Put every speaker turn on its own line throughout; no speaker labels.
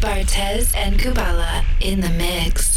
Bartez and Kubala in the mix.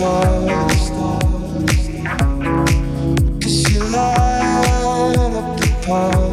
I will always make time. I just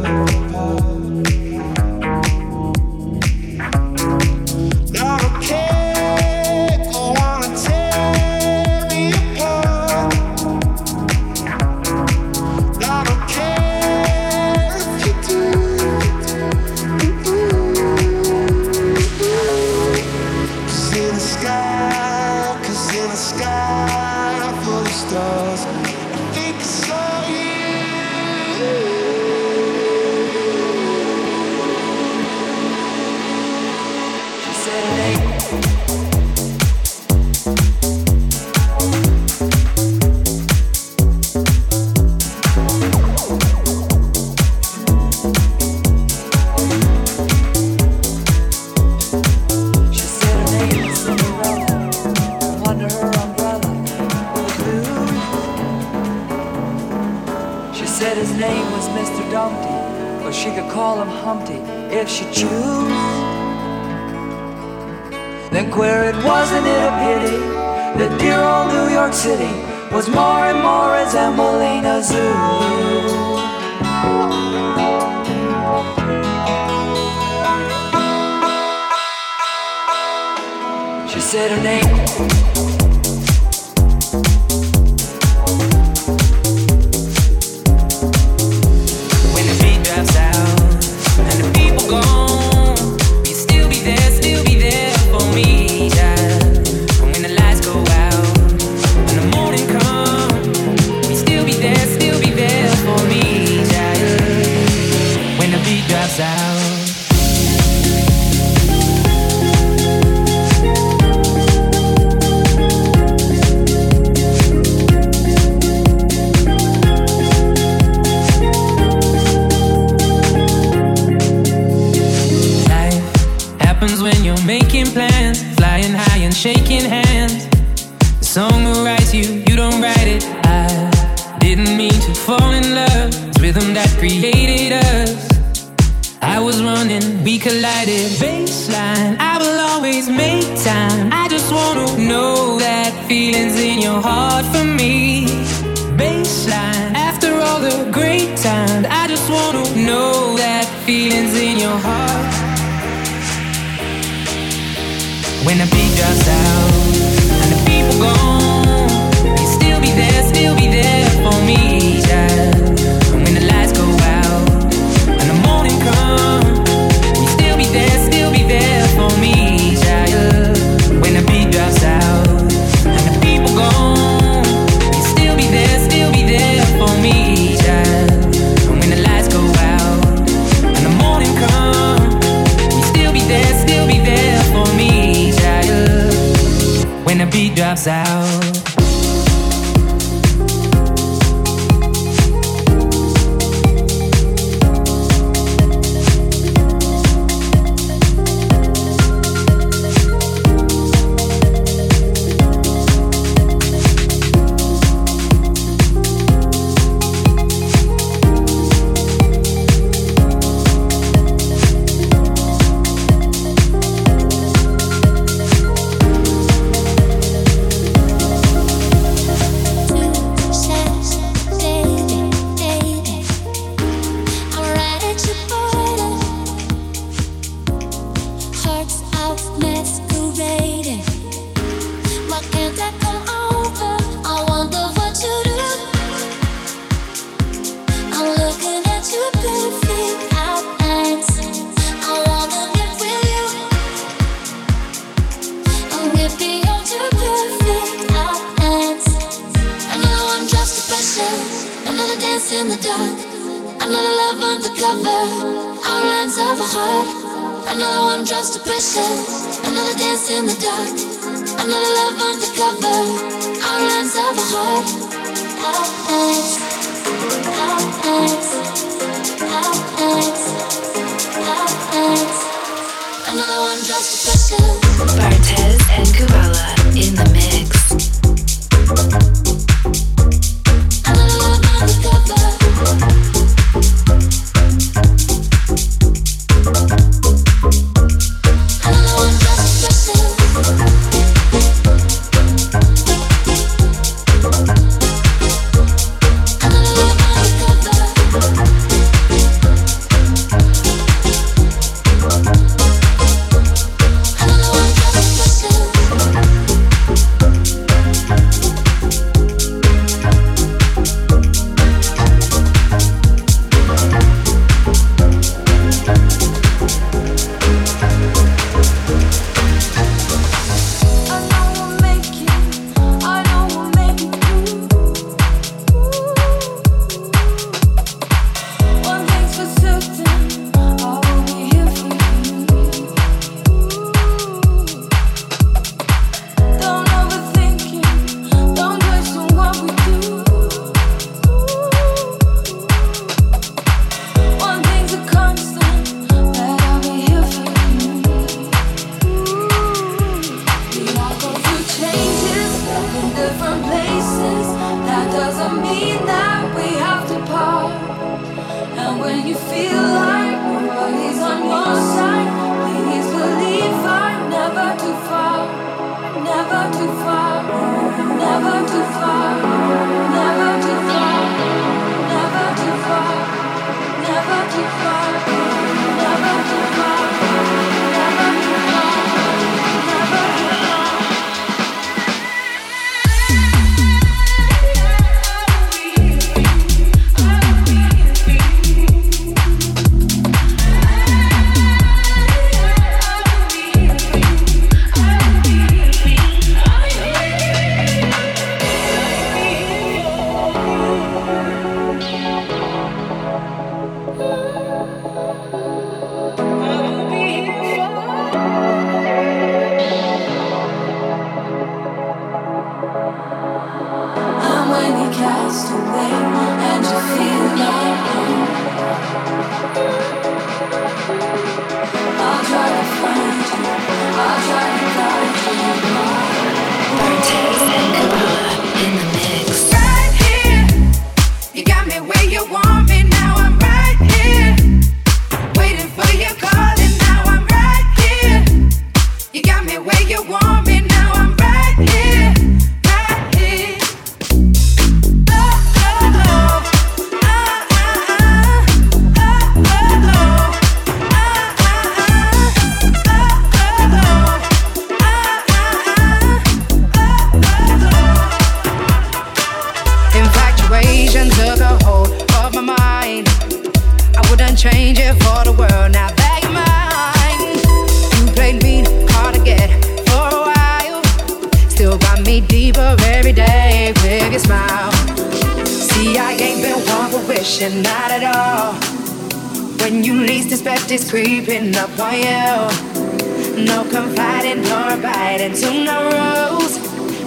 creeping up on you. No confiding nor biting to no rules.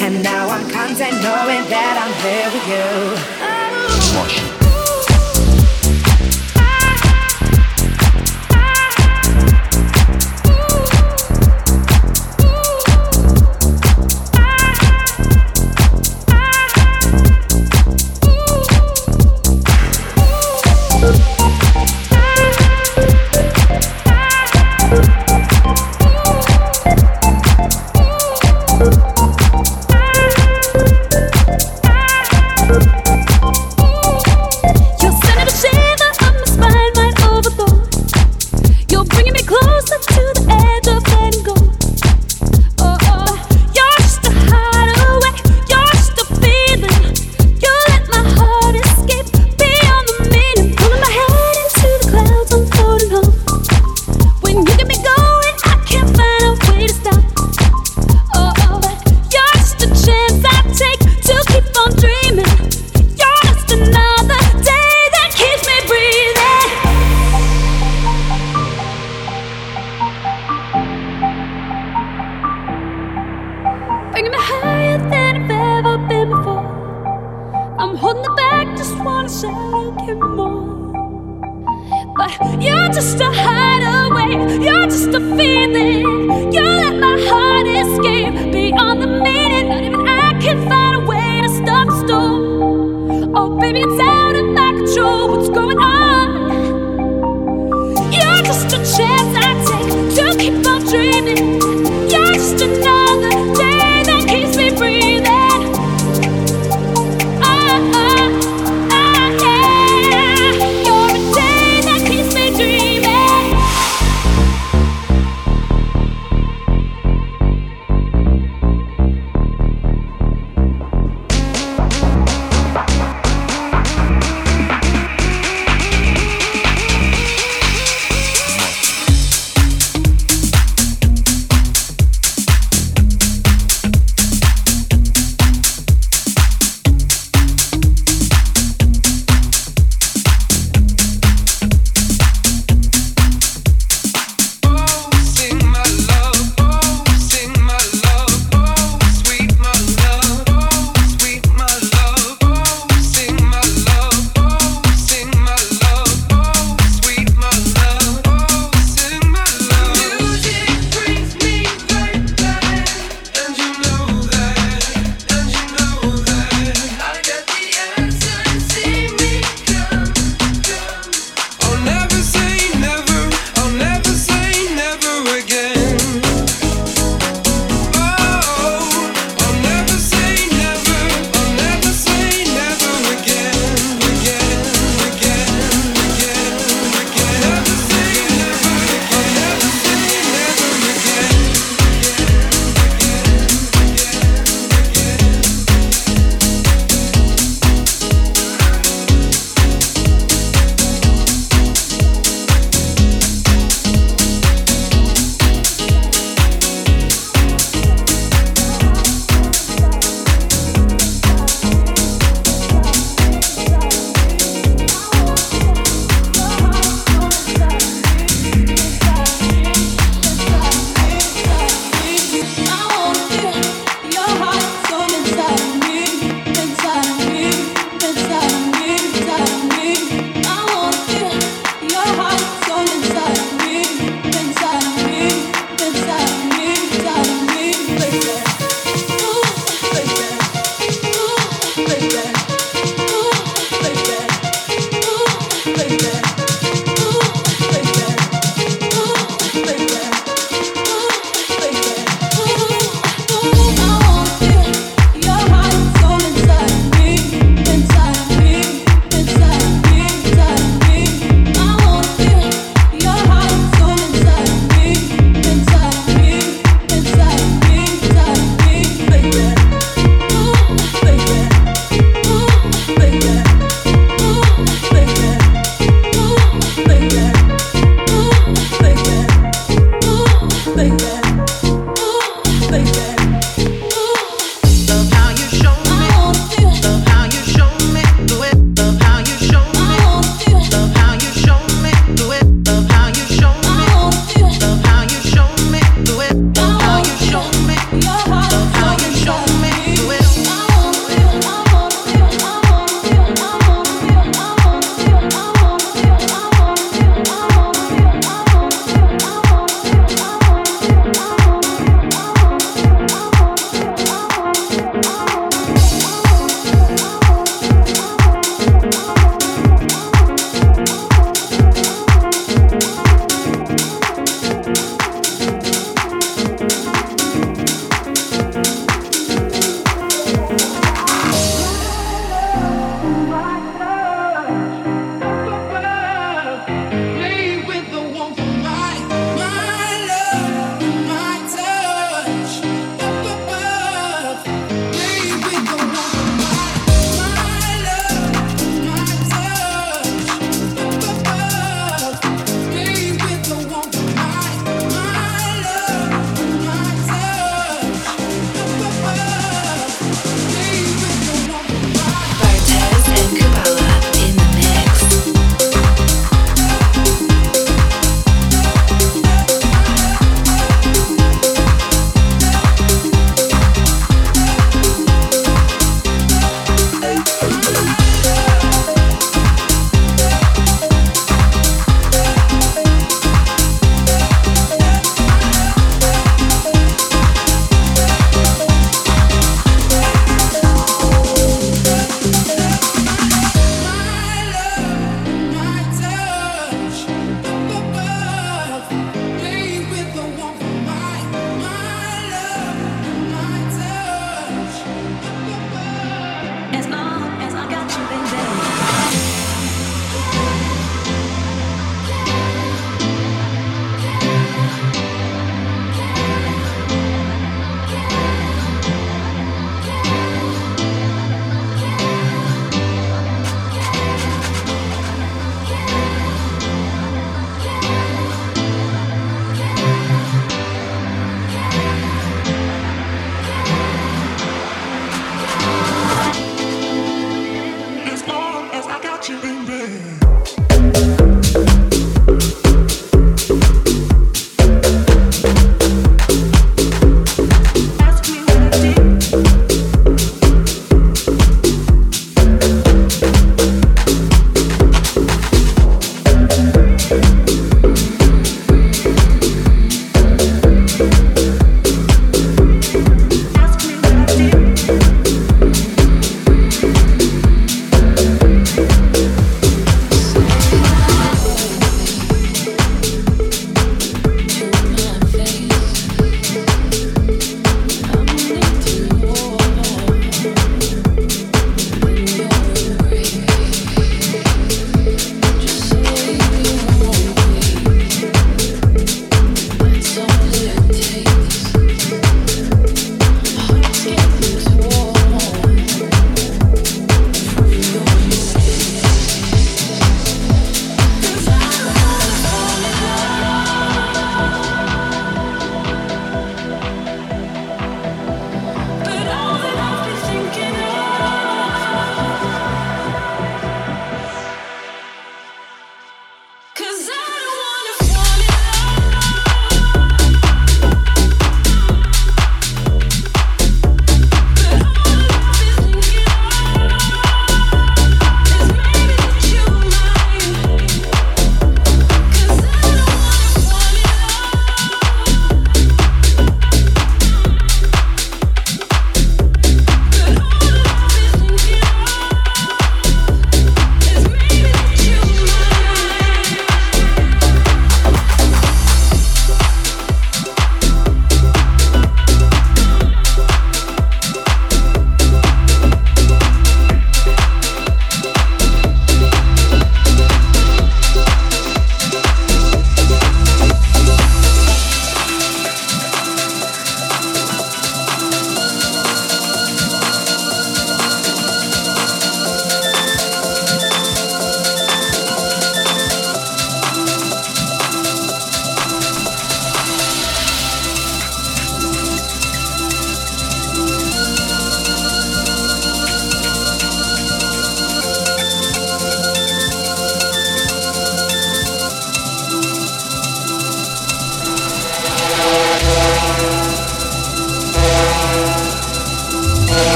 And now I'm content knowing that I'm here with you.